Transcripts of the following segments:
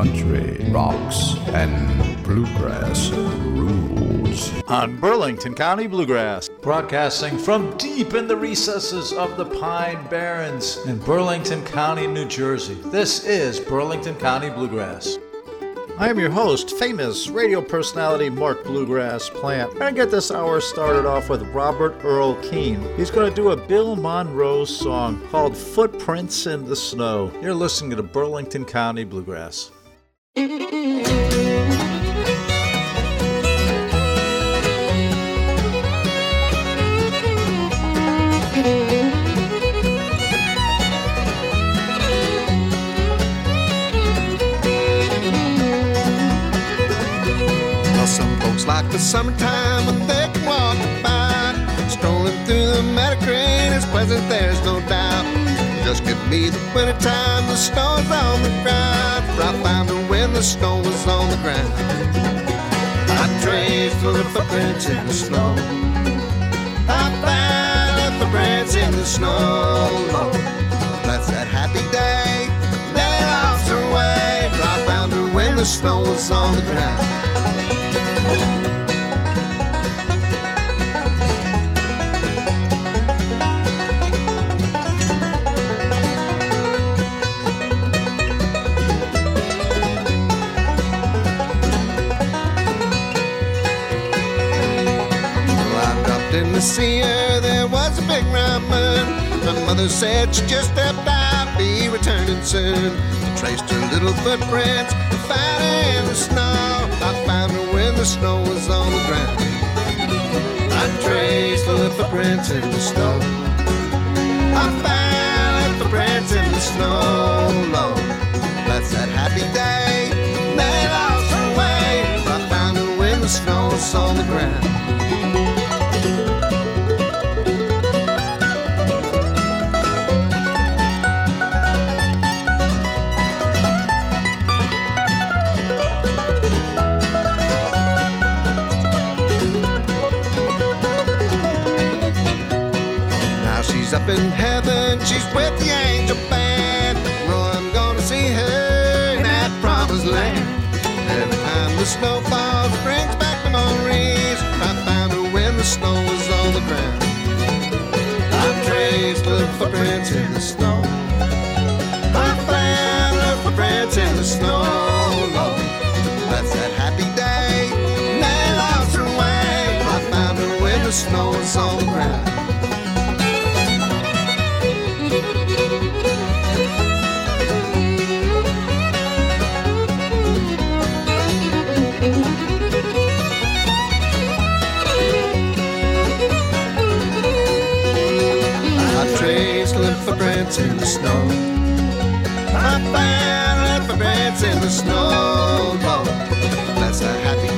country rocks and bluegrass rules. On Burlington County Bluegrass, broadcasting from deep in the recesses of the Pine Barrens in Burlington County, New Jersey. This is Burlington County Bluegrass. I am your host, famous radio personality Mark Bluegrass Plant. Going to get this hour started off with Robert Earl Keen. He's going to do a Bill Monroe song called Footprints in the Snow. You're listening to Burlington County Bluegrass. Like the summertime when they can walk by. Strolling through the green is pleasant, there's no doubt. Just give me the wintertime, the snow's on the ground. I found her when the snow was on the ground. I traced the footprints in the snow. I found the footprints in the snow. Lord, that's that happy day. They lost her way. I found her when the snow was on the ground. To see her, there was a big moon. My mother said she just stepped out, be returning soon. I traced her little footprints, found her in the snow. I found her when the snow was on the ground. I traced the footprints in the snow. I found the footprints in the snow, Lord. That's that happy day. They lost her way. I found her when the snow was on the ground. Snow was on the ground. I traced the footprints in the snow. I found her footprints in the snow, Lord. That's that happy day. They lost her way. I found her when the snow was on the ground. Footprints in the snow. I found in the snow, Lord. That's a happy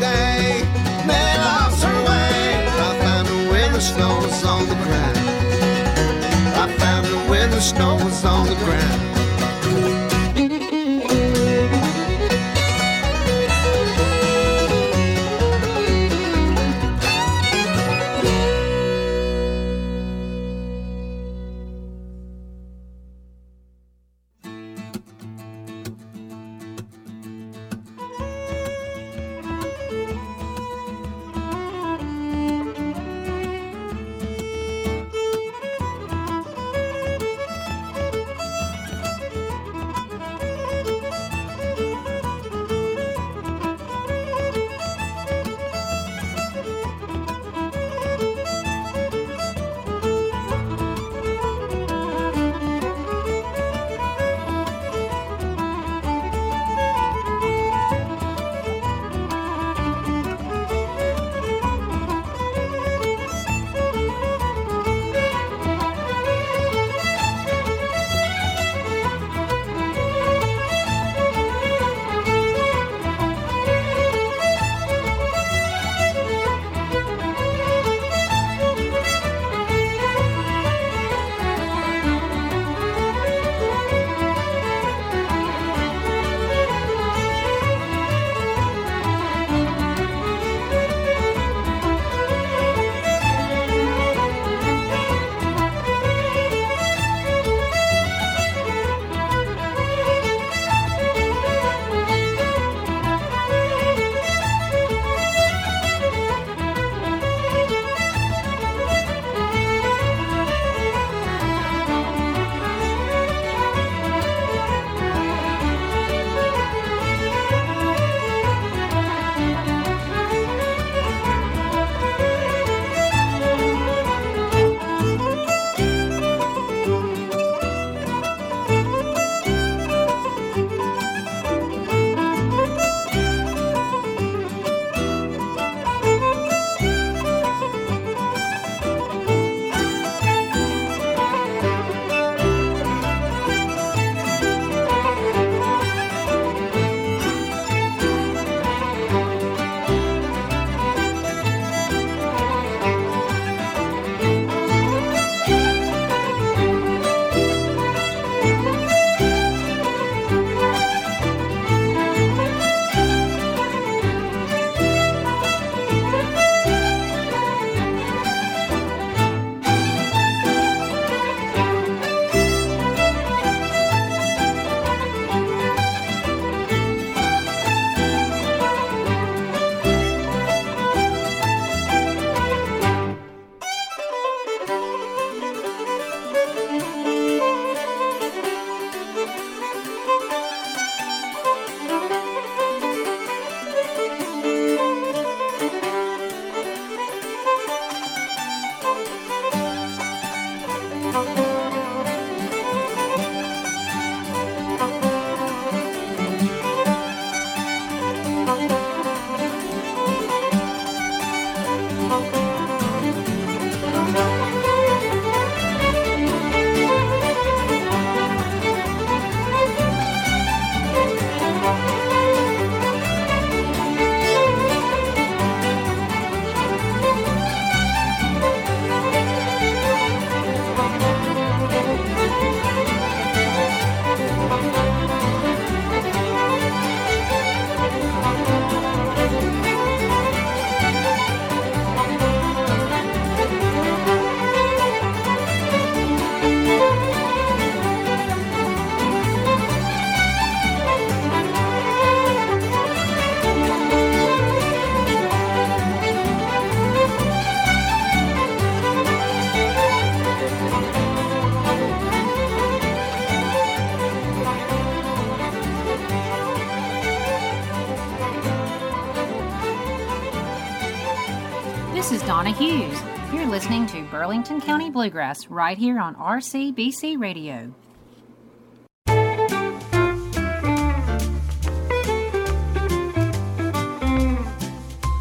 Burlington County Bluegrass right here on RCBC Radio.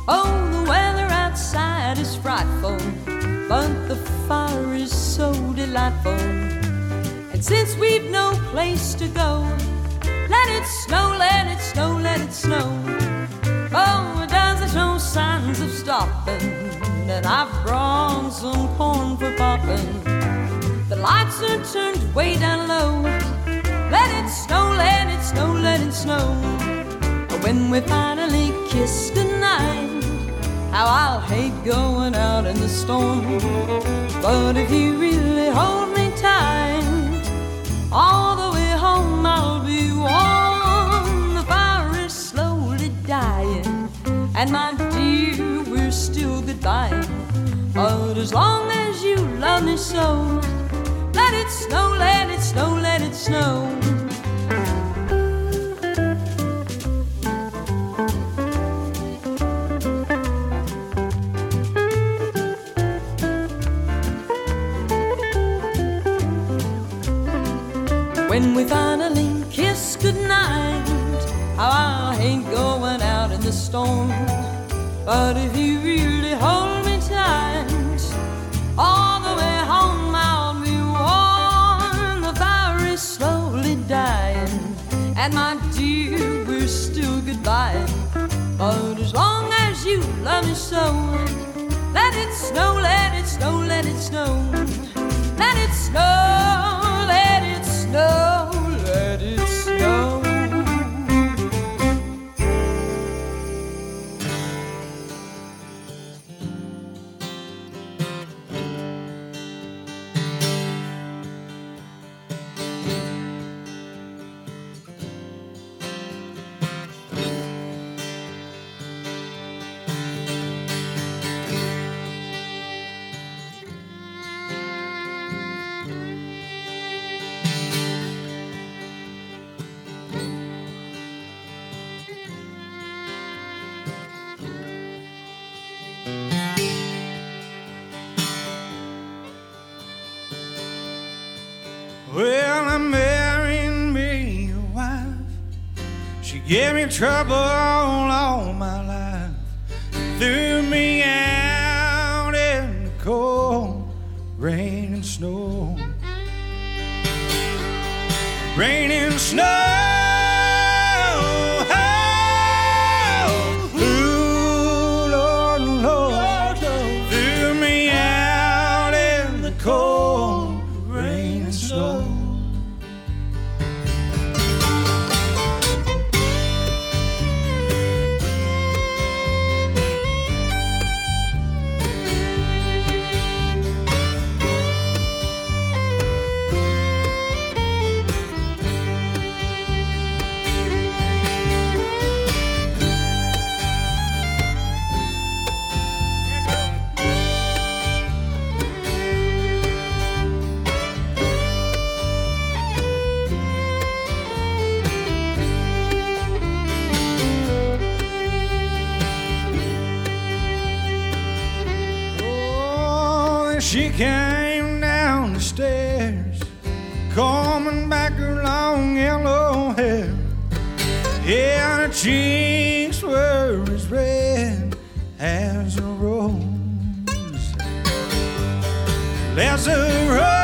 Oh, the weather outside is frightful, but the fire is so delightful. And since we've no place to go, let it snow, let it snow, let it snow. Oh, it doesn't show signs of stopping, and I've brought some corn for popping. The lights are turned way down low. Let it snow, let it snow, let it snow. But when we finally kiss goodnight, how I'll hate going out in the storm. But if you really hold me tight, all the way home I'll be warm. The fire is slowly dying, and my goodbye. But as long as you love me so, let it snow, let it snow, let it snow. When we finally kiss goodnight, how I hate going out in the storm. But if you really hold me tight, all the way home I'll be warm. The fire is slowly dying, and my dear, we're still goodbye. But as long as you love me so, let it snow, let it snow, let it snow, let it snow, let it snow, gave me trouble all, my life. Threw me out in the cold rain and snow. Rain and snow. Combing back her long yellow hair. Yeah, her cheeks were as red as a rose. There's a rose.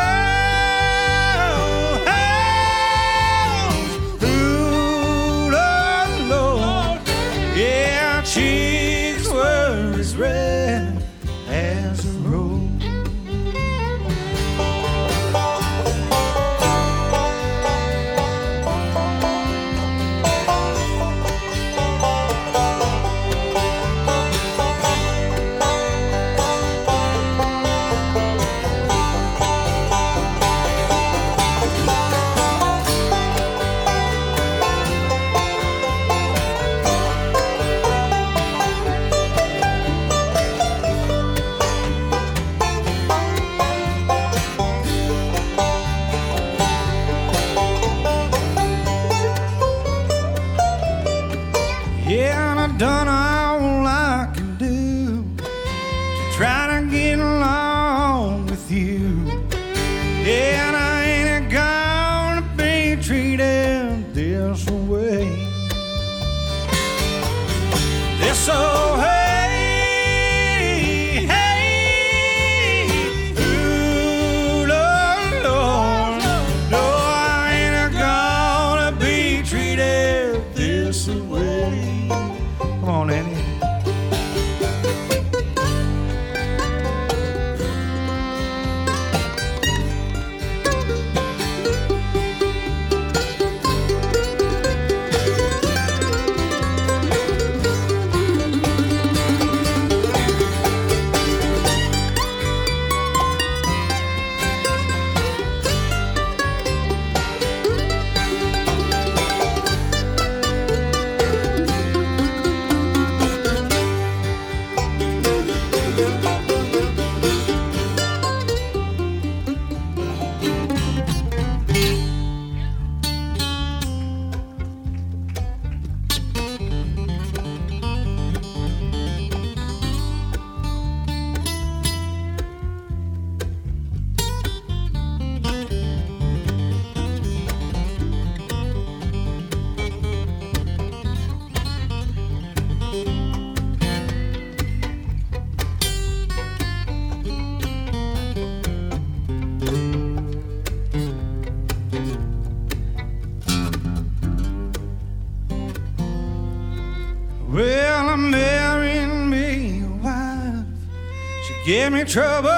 Trouble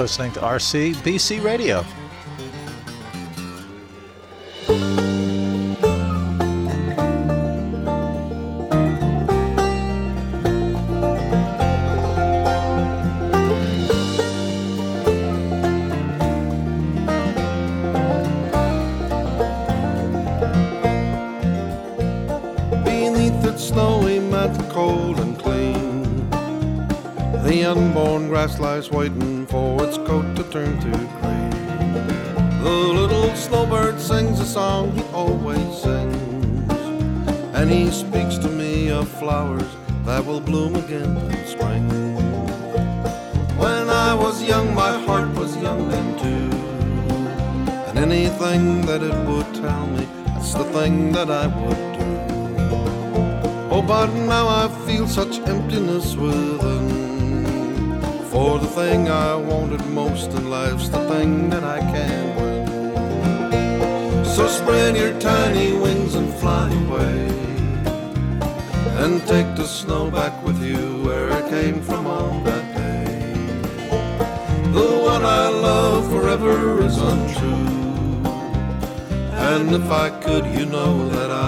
listening to RCBC Radio. Cold and he speaks to me of flowers that will bloom again in spring. When I was young, my heart was young then too. And anything that it would tell me, that's the thing that I would do. Oh, but now I feel such emptiness within. For the thing I wanted most in life's the thing that I can win. So spread your tiny wings and fly away. And take the snow back with you where it came from on that day. The one I love forever is untrue. And if I could, you know that I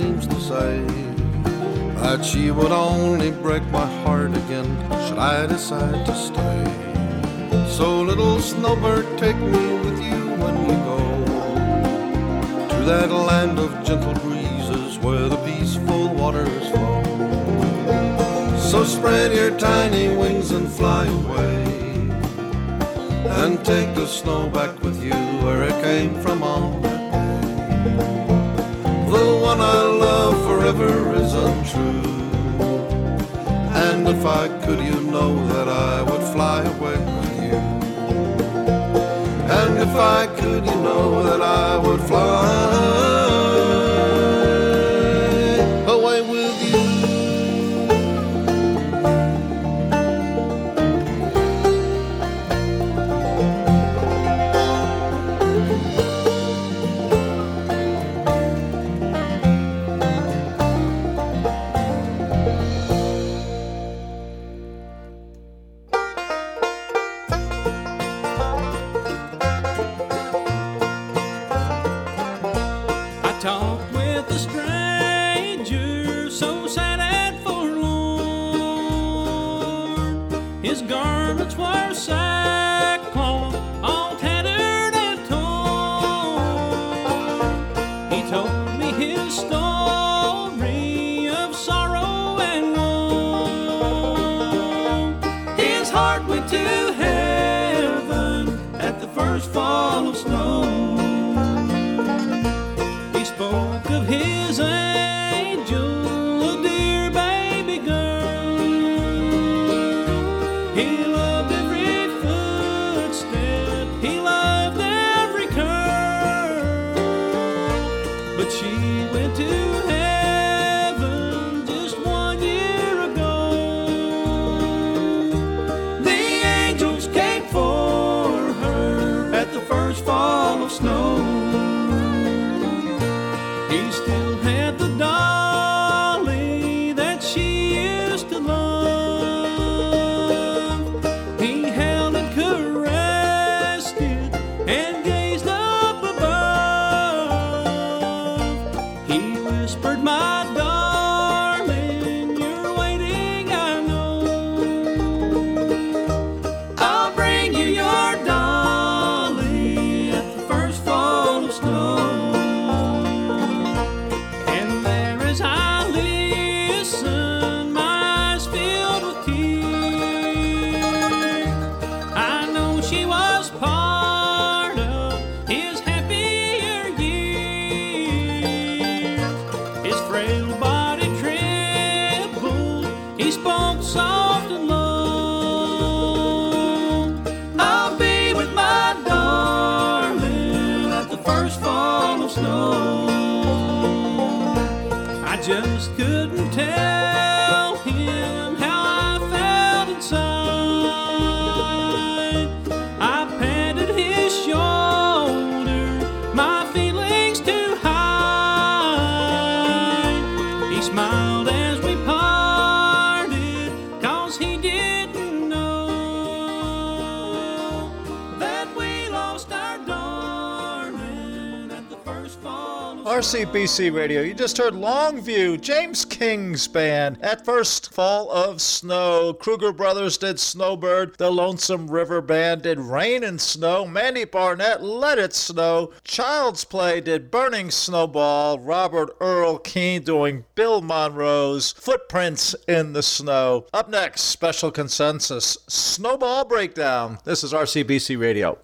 seems to say that she would only break my heart again should I decide to stay. So, little snowbird, take me with you when you go to that land of gentle breezes where the peaceful waters flow. So, spread your tiny wings and fly away and take the snow back with you where it came from on forever is untrue. And if I could, you know that I would fly away with you. And if I could, you know that I would fly. couldn't tell. RCBC Radio. You just heard Longview, James King's band. At first, Fall of Snow. Kruger Brothers did Snowbird. The Lonesome River Band did Rain and Snow. Mandy Barnett, Let It Snow. Childsplay did Burning Snowball. Robert Earl Keen doing Bill Monroe's Footprints in the Snow. Up next, Special Consensus Snowball Breakdown. This is RCBC Radio.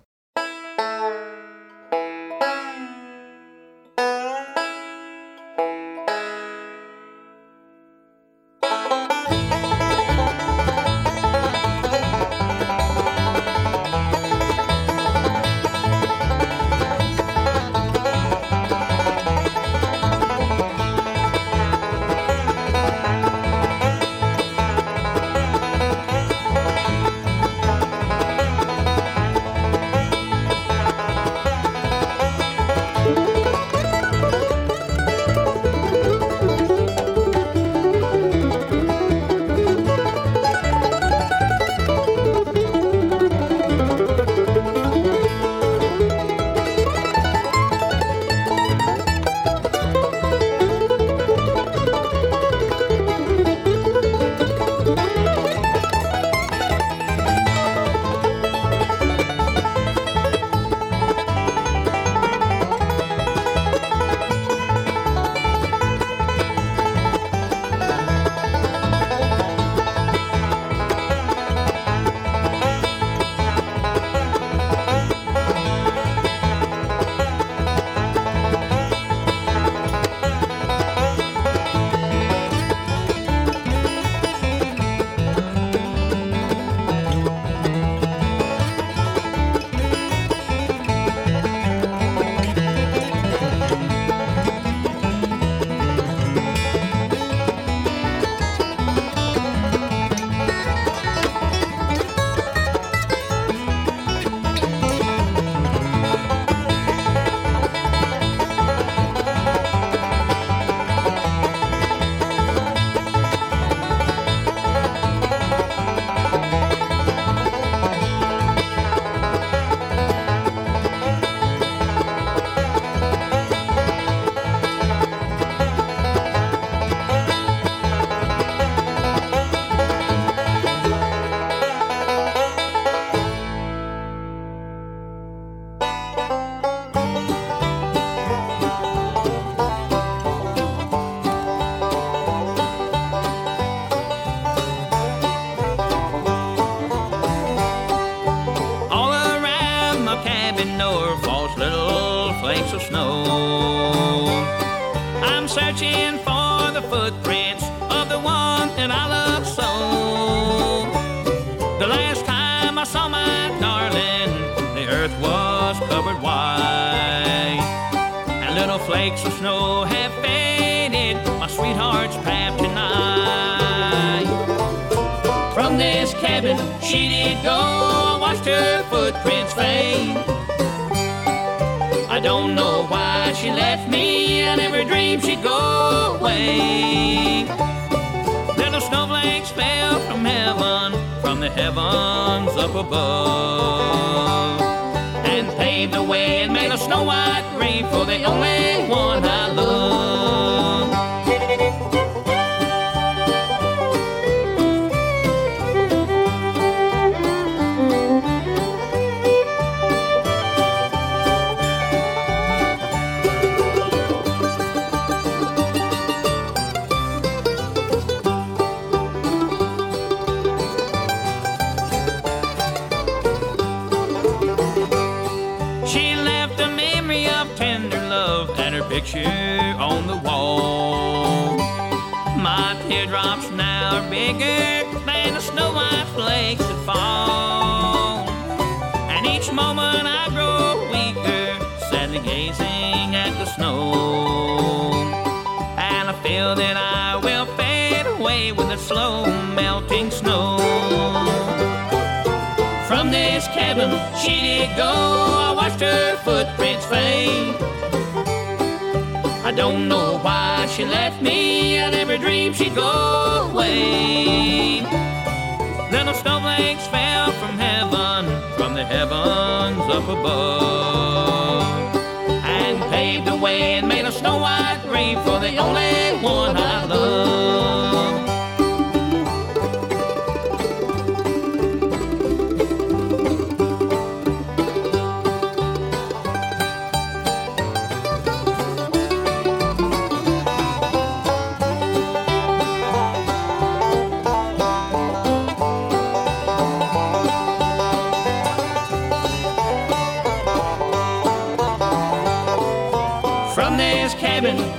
Cabin she did go, I watched her footprints fade. I don't know why she left me. I never dreamed she'd go away. Little snowflakes fell from heaven, from the heavens up above, and paved the way and made a snow white grave for the only one I love. With the slow melting snow. From this cabin she did go. I watched her footprints fade. I don't know why she left me. I never dreamed she'd go away. Little snowflakes fell from heaven, from the heavens up above, and paved the way and made a snow white grave for the only one I love.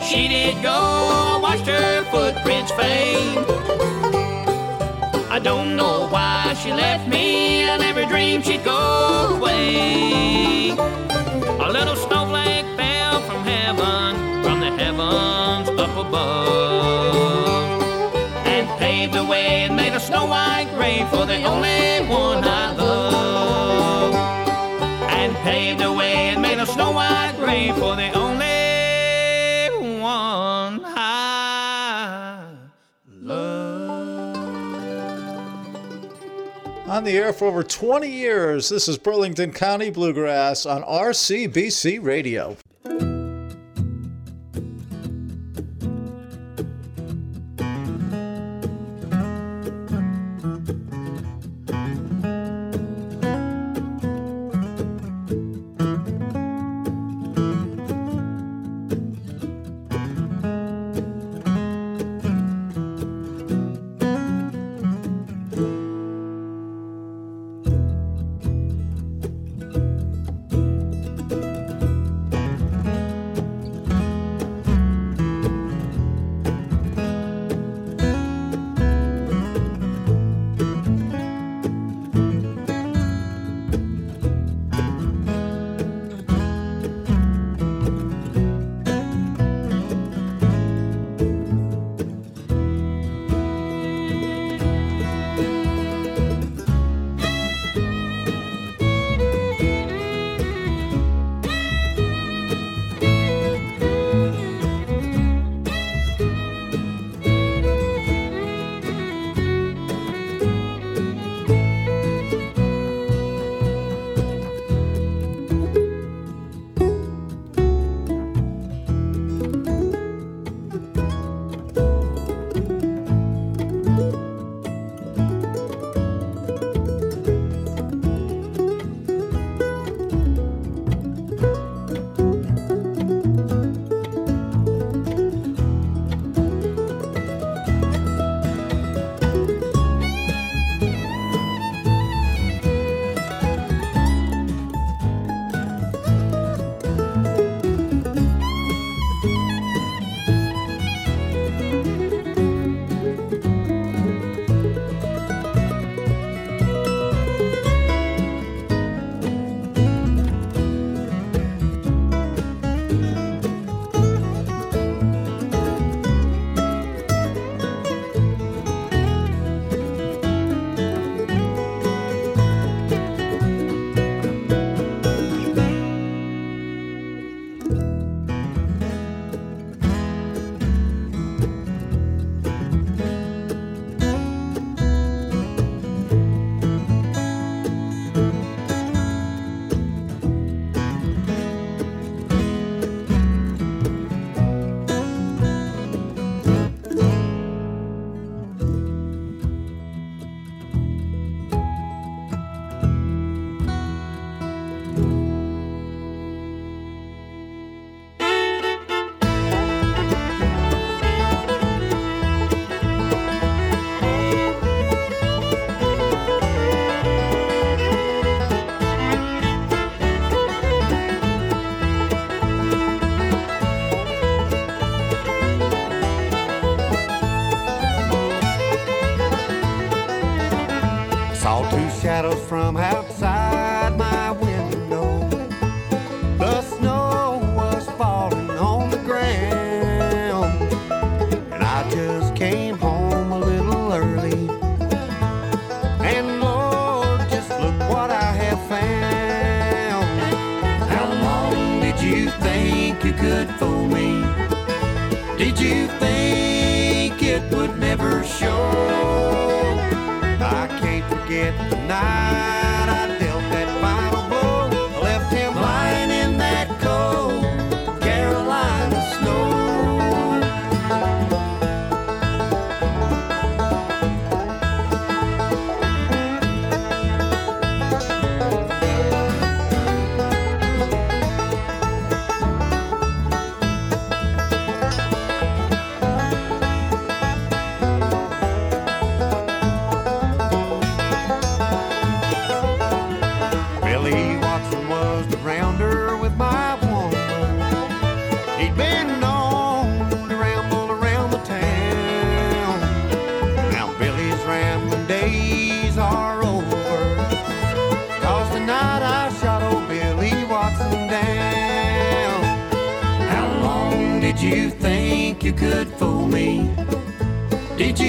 She did go. I watched her footprints fade. I don't know why she left me. I never dreamed she'd go away. A little snowflake fell from heaven, from the heavens up above, and paved the way and made a snow white grave for the only one I love and paved the way and made a snow white grave for the On the air for over 20 years, this is Burlington County Bluegrass on RCBC Radio.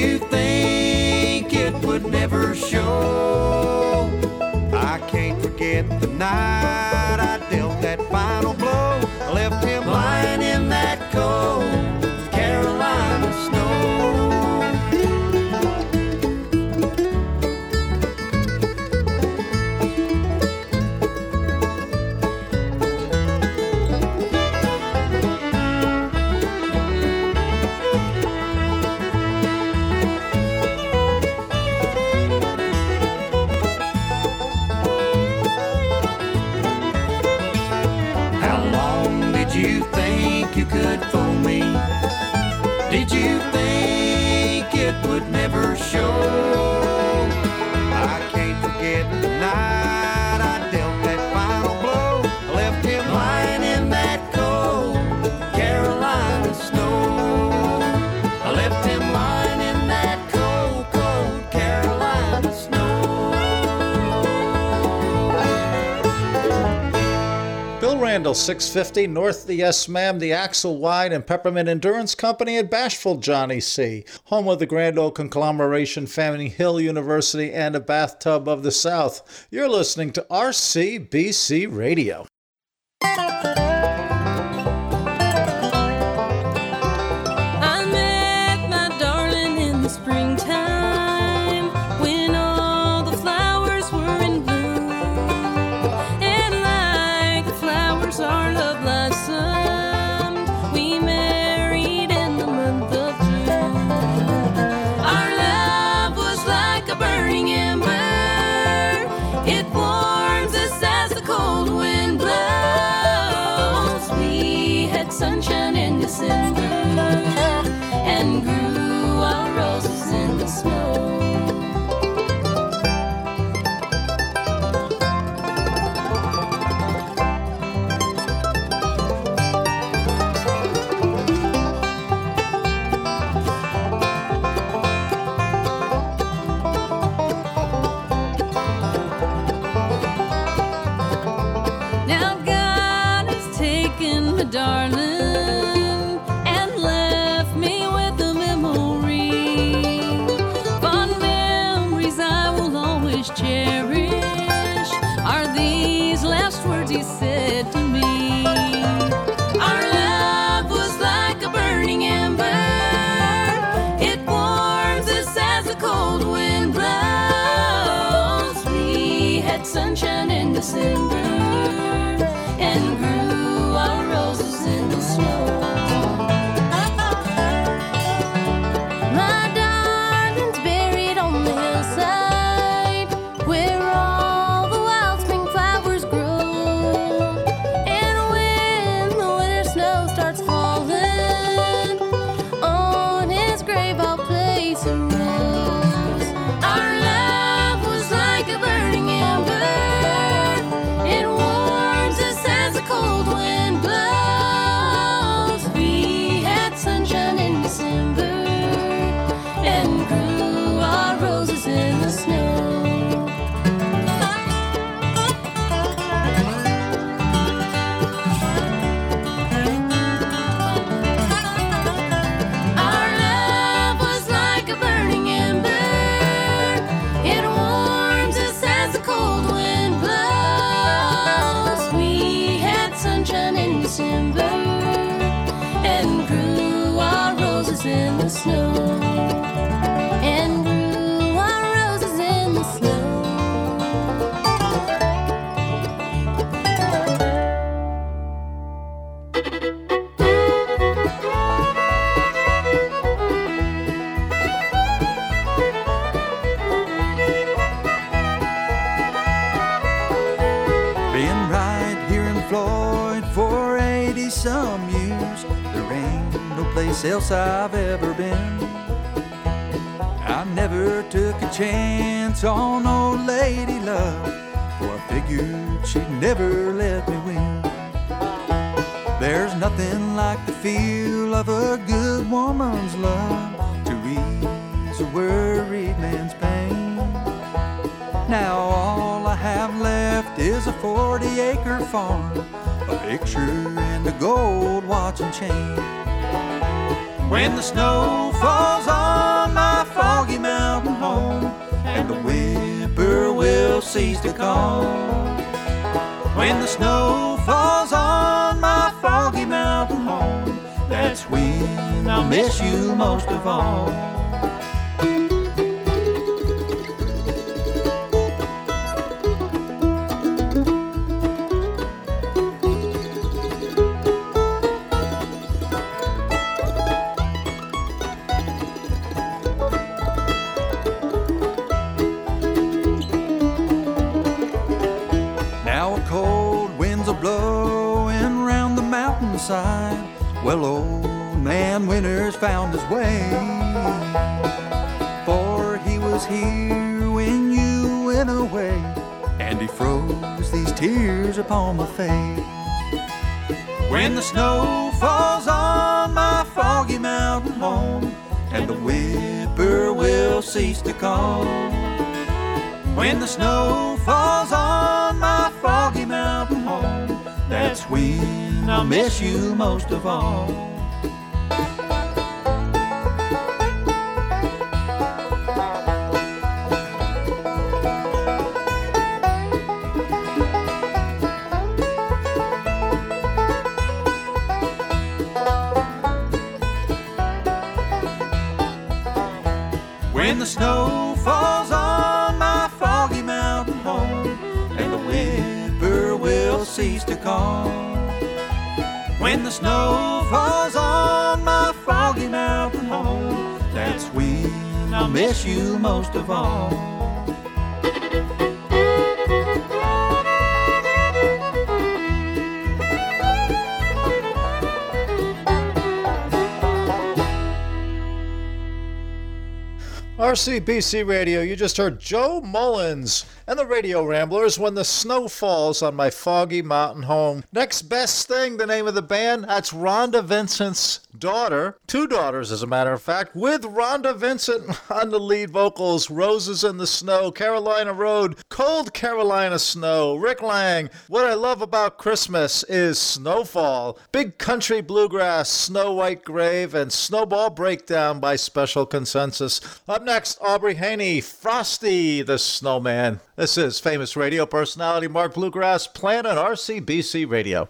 you think it would never show. I can't forget the night I dealt that final blow. Randall 650 North the Yes Ma'am, the Axle Wide and Peppermint Endurance Company at Bashful Johnny C, home of the Grand Old Conglomeration, Family Hill University, and a bathtub of the South. You're listening to RCBC Radio. Else I've ever been. I never took a chance on old lady love, for I figured she'd never let me win. There's nothing like the feel of a good woman's love to ease a worried man's pain. Now all I have left is a 40 acre farm, a picture and a gold watch and chain. When the snow falls on my foggy mountain home, and the whippoorwill cease to call. When the snow falls on my foggy mountain home, that's when I'll miss you most of all. Well, old man Winter's found his way. For he was here when you went away, and he froze these tears upon my face. When the snow falls on my foggy mountain home, and the whippoorwill cease to call. When the snow falls on my foggy mountain home, that's when I'll miss you most of all. Snow falls on my foggy mountain home, that's when I'll miss you most of all. RCBC Radio, you just heard Joe Mullins and the Radio Ramblers when the snow falls on my foggy mountain home. Next best thing, the name of the band, that's Rhonda Vincent's daughter, two daughters as a matter of fact, with Rhonda Vincent on the lead vocals, Roses in the Snow, Carolina Road, Cold Carolina Snow, Rick Lang. What I love about Christmas is Snowfall, Big Country Bluegrass, Snow White Grave, and Snowball Breakdown by special consensus. Up next, Aubrey Haney, Frosty the Snowman. This is famous radio personality Mark Bluegrass playing on RCBC Radio.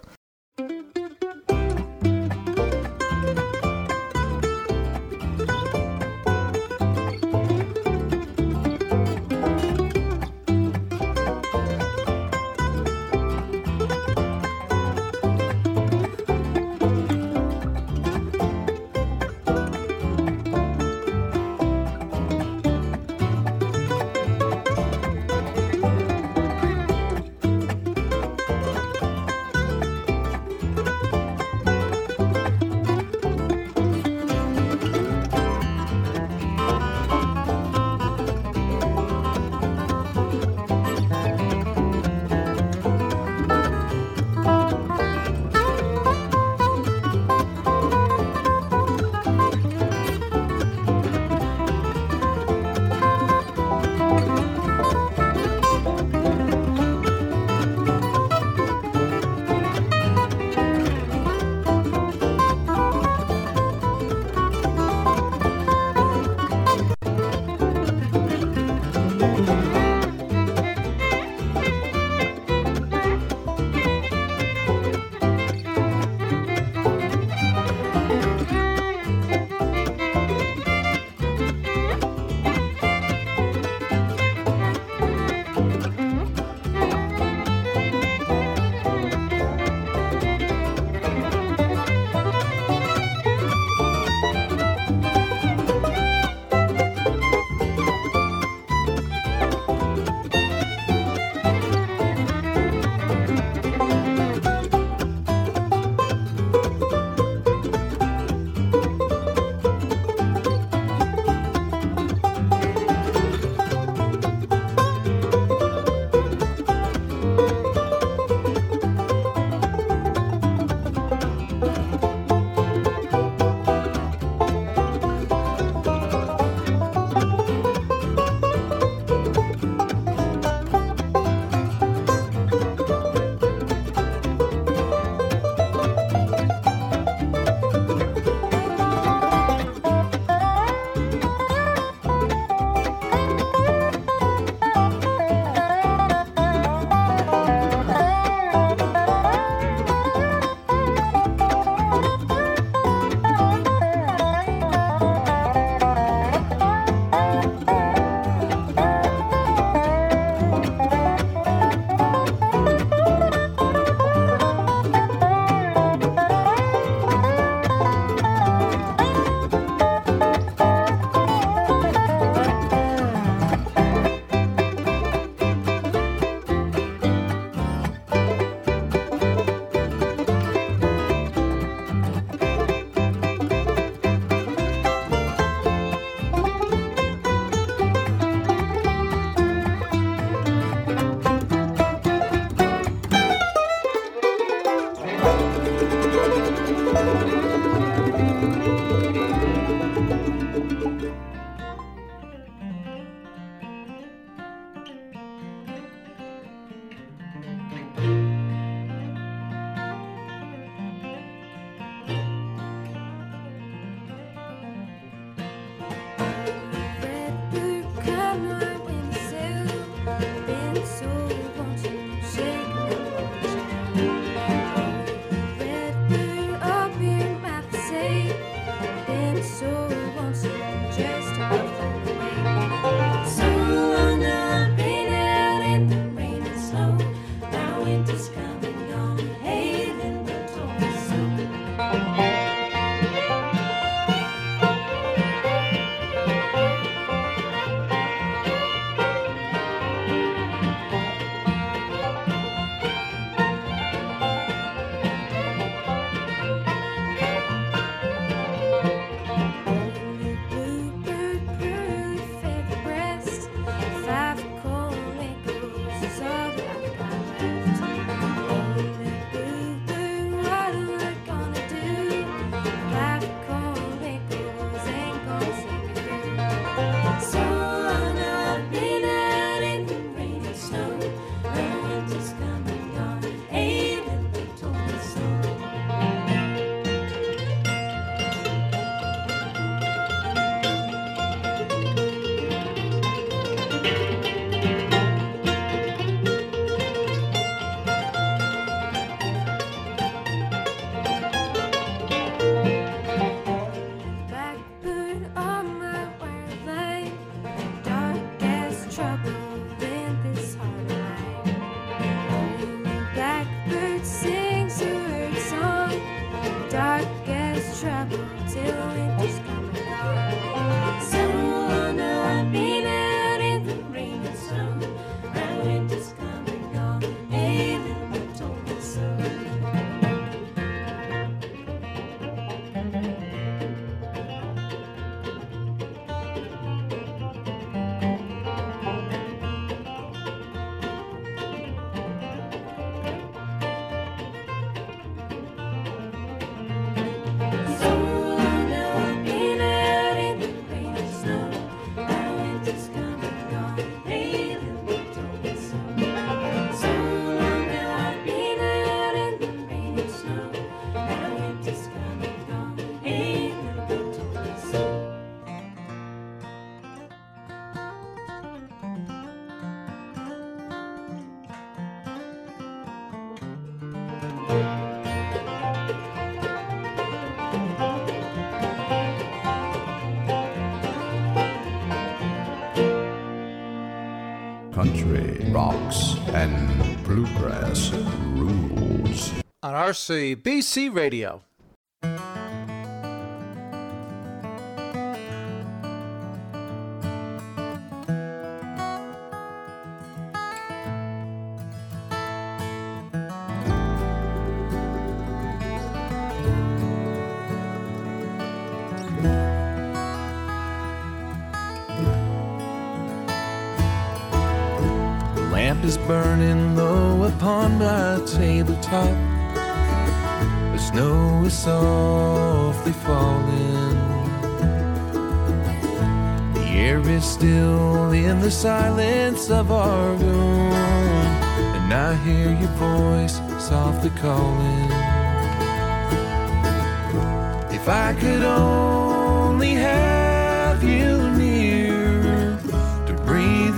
Rocks, and bluegrass rules. On RCBC Radio.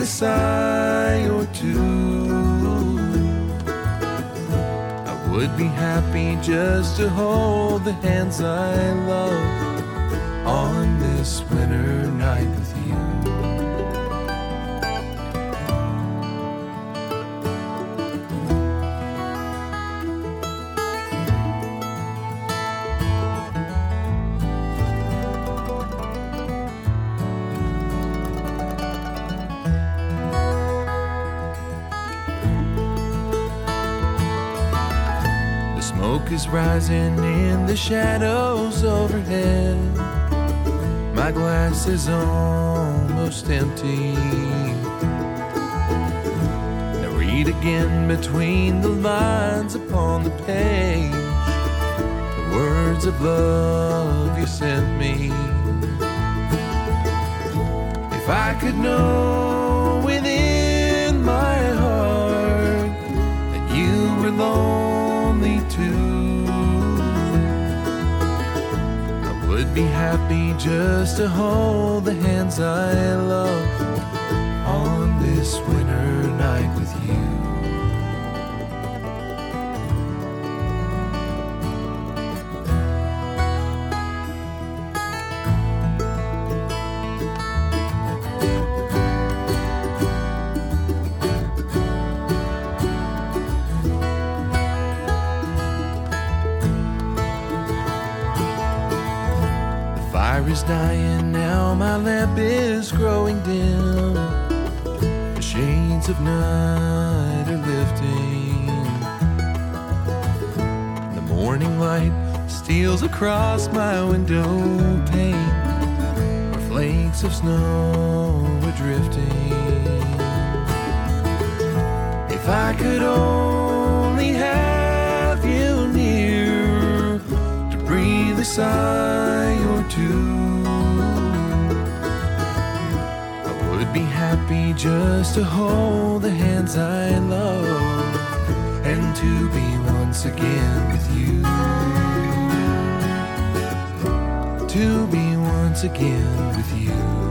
A sigh or two. I would be happy just to hold the hands I love on this winter night with you. Is rising in the shadows overhead. My glass is almost empty. Now read again between the lines upon the page the words of love you sent me. If I could know within my heart that you were lonely would be happy just to hold the hands I love on this winter night with you. Dying now, my lamp is growing dim. The shades of night are lifting. The morning light steals across my window pane, where flakes of snow are drifting. If I could only have you near to breathe a sigh or two. Be happy just to hold the hands I love and to be once again with you. To be once again with you.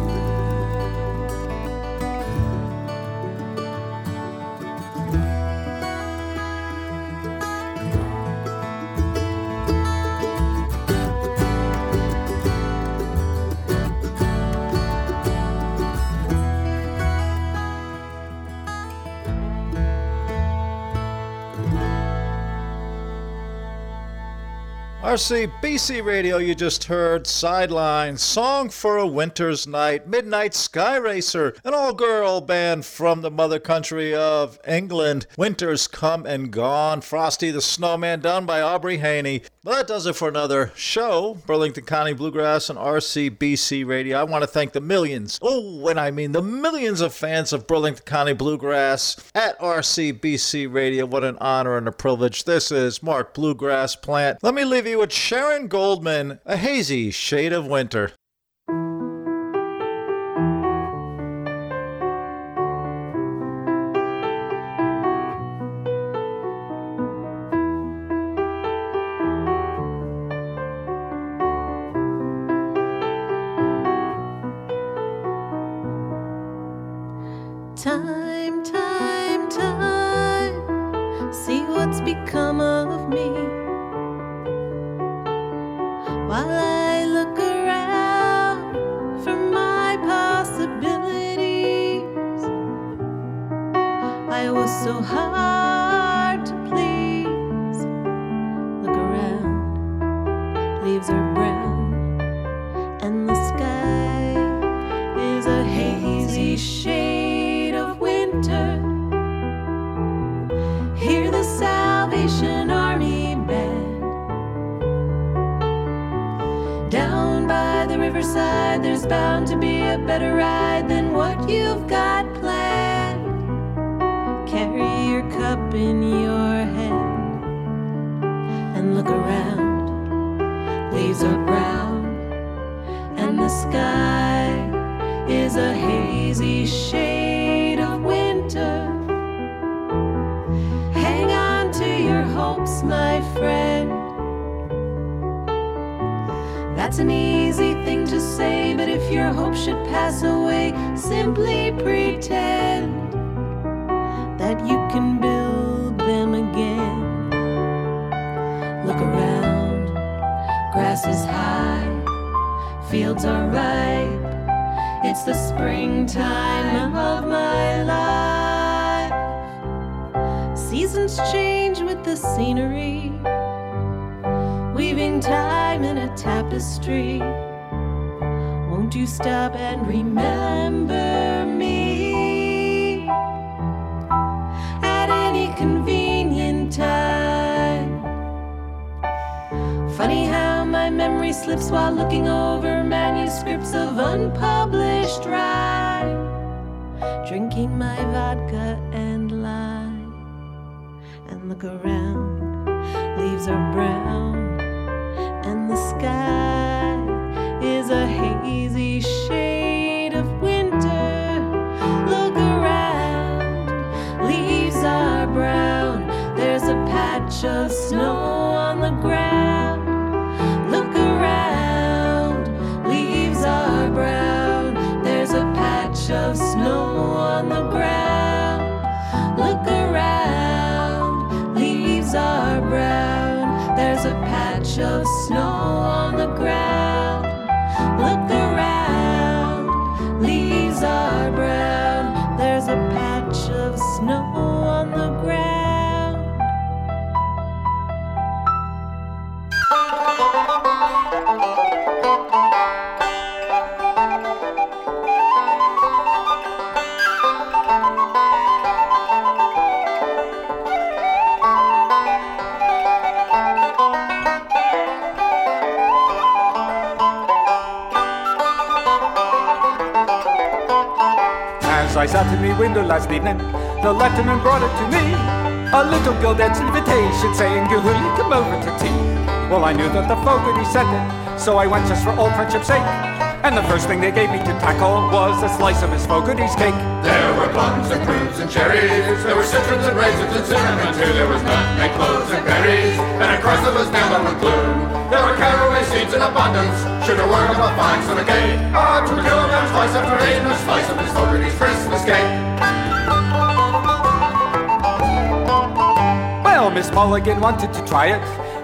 RCBC Radio, you just heard Sideline, Song for a Winter's Night, Midnight Skyracer, an all girl band from the mother country of England. Winter's Come and Gone, Frosty the Snowman, done by Aubrey Haney. Well, that does it for another show. Burlington County Bluegrass and RCBC Radio. I want to thank the millions, oh, and I mean the millions of fans of Burlington County Bluegrass at RCBC Radio. What an honor and a privilege. This is Mark Bluegrass Plant. Let me leave you with Sharon Goldman, A Hazy Shade of Winter. Time, time, time. See what's become of me. While I look around for my possibilities, I was so hard there's bound to be a better ride than what you've got planned. Carry your cup in your hand and look around. Leaves are brown, and the sky is a hazy shade of winter. Hang on to your hopes, my friend. That's an easy thing to say, but if your hope should pass away, simply pretend that you can build them again. Look around, grass is high, fields are ripe. It's the springtime of my life. Seasons change with the scenery, time in a tapestry. Won't you stop and remember me at any convenient time? Funny how my memory slips while looking over manuscripts of unpublished rhyme. Drinking my vodka and lime, and look around, leaves are brown, is a hazy shade of winter. Look around, leaves are brown. There's a patch of snow of snow on the ground. Look around, leaves are brown. There's a patch of snow on the ground. I sat in me window last evening, the letterman brought it to me. A little gilded invitation saying, Gilhooley, come over to tea. Well, I knew that the Fogarty sent it, so I went just for old friendship's sake. And the first thing they gave me to tackle was a slice of Miss Fogarty's cake. There were plums and prunes and cherries. There were citrons and raisins and cinnamon too. There was nutmeg, cloves and berries. And across it was nailed on with glue. There were caraway seeds in abundance. Sugar worm of a fine of cake. Ah, two kilograms twice after and a slice of Miss Fogarty's Christmas cake. Well, Miss Mulligan wanted to try it,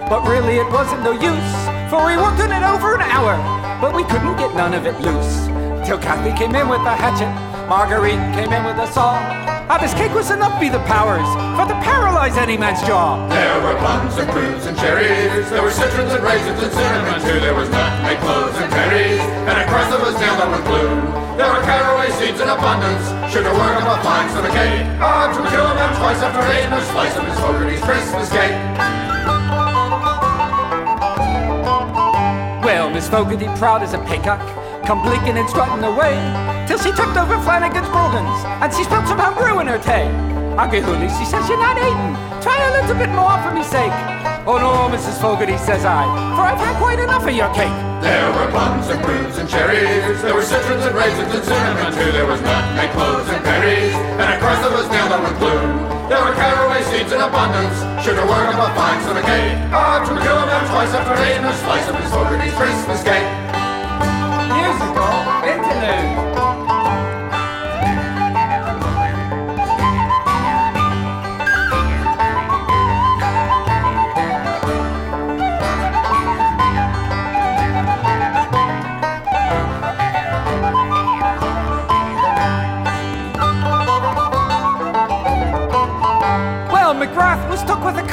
but really it wasn't no use. For we worked on it over an hour, but we couldn't get none of it loose. Till Kathy came in with a hatchet, Marguerite came in with a saw. Ah, this cake was enough be the powers for to paralyze any man's jaw. There were plums and prunes and cherries. There were citrons and raisins and cinnamon too. There was nutmeg, cloves and berries. And across it was on with glue. There were caraway seeds in abundance. Sugar worm of a fine of cake. Ah, two kilograms twice after eight and a slice of Miss Fogarty's Christmas cake. Well, Miss Fogarty, proud as a peacock, come blinking and strutting away, she tripped over Flanagan's brogans, and she spilled some brew in her tea. Uncle Hooley, she says you're not eating. Try a little bit more for me sake. Oh no, Mrs. Fogarty, says I, for I've had quite enough of your cake. There were plums and prunes and cherries. There were citrons and raisins and cinnamon too. There was nutmeg, cloves and berries. And across it was nailed on with glue. There were caraway seeds in abundance. Sugar worm of a fine of cake. Ah, two kilograms twice after eight and a slice of Miss Fogarty's Christmas cake.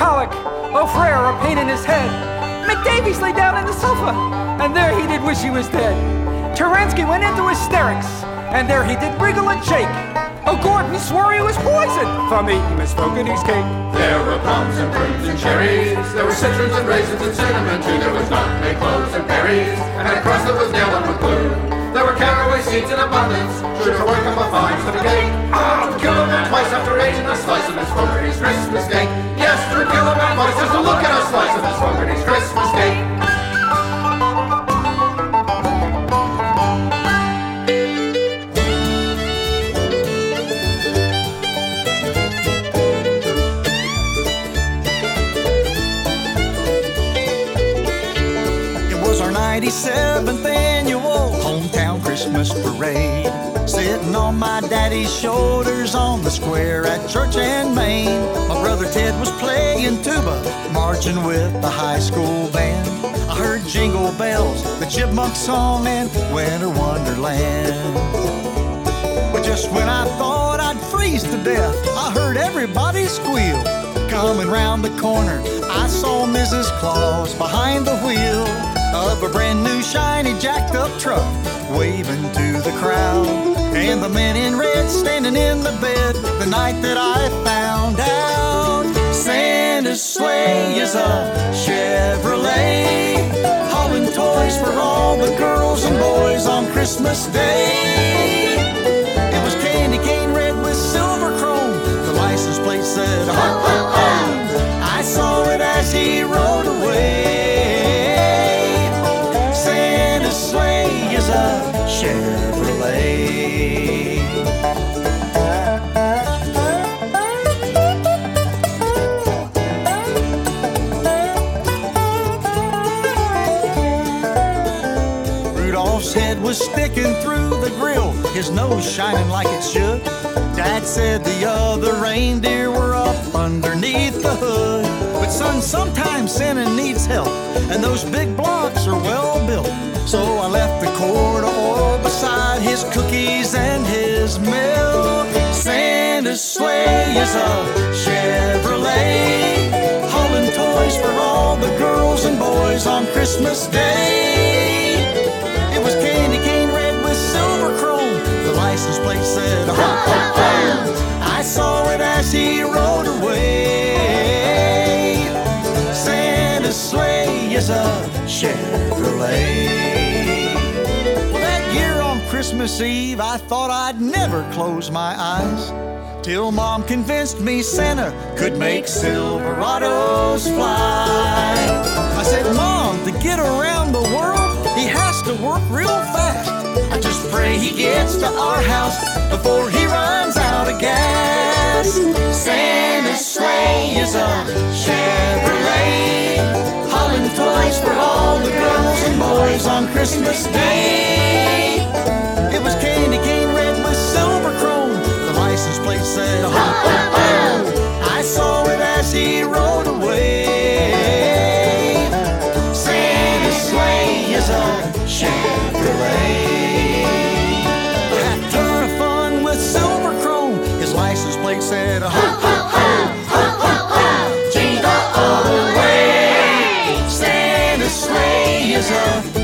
O'Frere a pain in his head. McDavies lay down in the sofa, and there he did wish he was dead. Taransky went into hysterics, and there he did wriggle and shake. Oh, Gordon swore he was poisoned from eating Miss Fogarty's cake. There were plums and prunes and cherries. There were citrons and raisins and cinnamon too. There was nutmeg, cloves and berries, and a crust that was nailed on with glue. There were caraway seeds in abundance. Sugar work up a fine cake. To kill a man twice after eating a slice of Miss Fogarty's Christmas cake. Yes, to kill a man twice just to look at a slice of Miss Fogarty's Christmas cake. Parade. Sitting on my daddy's shoulders on the square at Church and Main. My brother Ted was playing tuba, marching with the high school band. I heard jingle bells, the chipmunk song, and Winter Wonderland. But just when I thought I'd freeze to death, I heard everybody squeal. Coming round the corner, I saw Mrs. Claus behind the wheel of a brand new shiny jacked up truck, waving to the crowd. And the man in red standing in the bed the night that I found out Santa's sleigh is a Chevrolet, hauling toys for all the girls and boys on Christmas Day. It was candy cane red with silver chrome. The license plate said, ho, ho, ho. I saw it as he rode away. Chevrolet. Rudolph's head was sticking through the grill, his nose shining like it should. Dad said the other reindeer were up underneath the hood. But son, sometimes Santa needs help, and those big blocks are well built. So I left the cord cookies and his milk. Santa's sleigh is a Chevrolet, hauling toys for all the girls and boys on Christmas Day. It was candy cane red with silver chrome. The license plate said, ho, ho, ho. I saw it as he rode away. Santa's sleigh is a Chevrolet. Christmas Eve, I thought I'd never close my eyes. Till mom convinced me Santa could make Silverados fly. I said, Mom, to get around the world, he has to work real fast. I just pray he gets to our house before he runs out of gas. Santa's sleigh is a Chevrolet, hauling toys for all the girls and boys on Christmas Day. It was candy cane red with silver chrome. The license plate said, ho, ho, ho. I saw it as he rode away. Santa's sleigh is a Chevrolet. Had a ton of fun with silver chrome. His license plate said, ho, ho, ho. Jingle all the way, Santa's sleigh is on.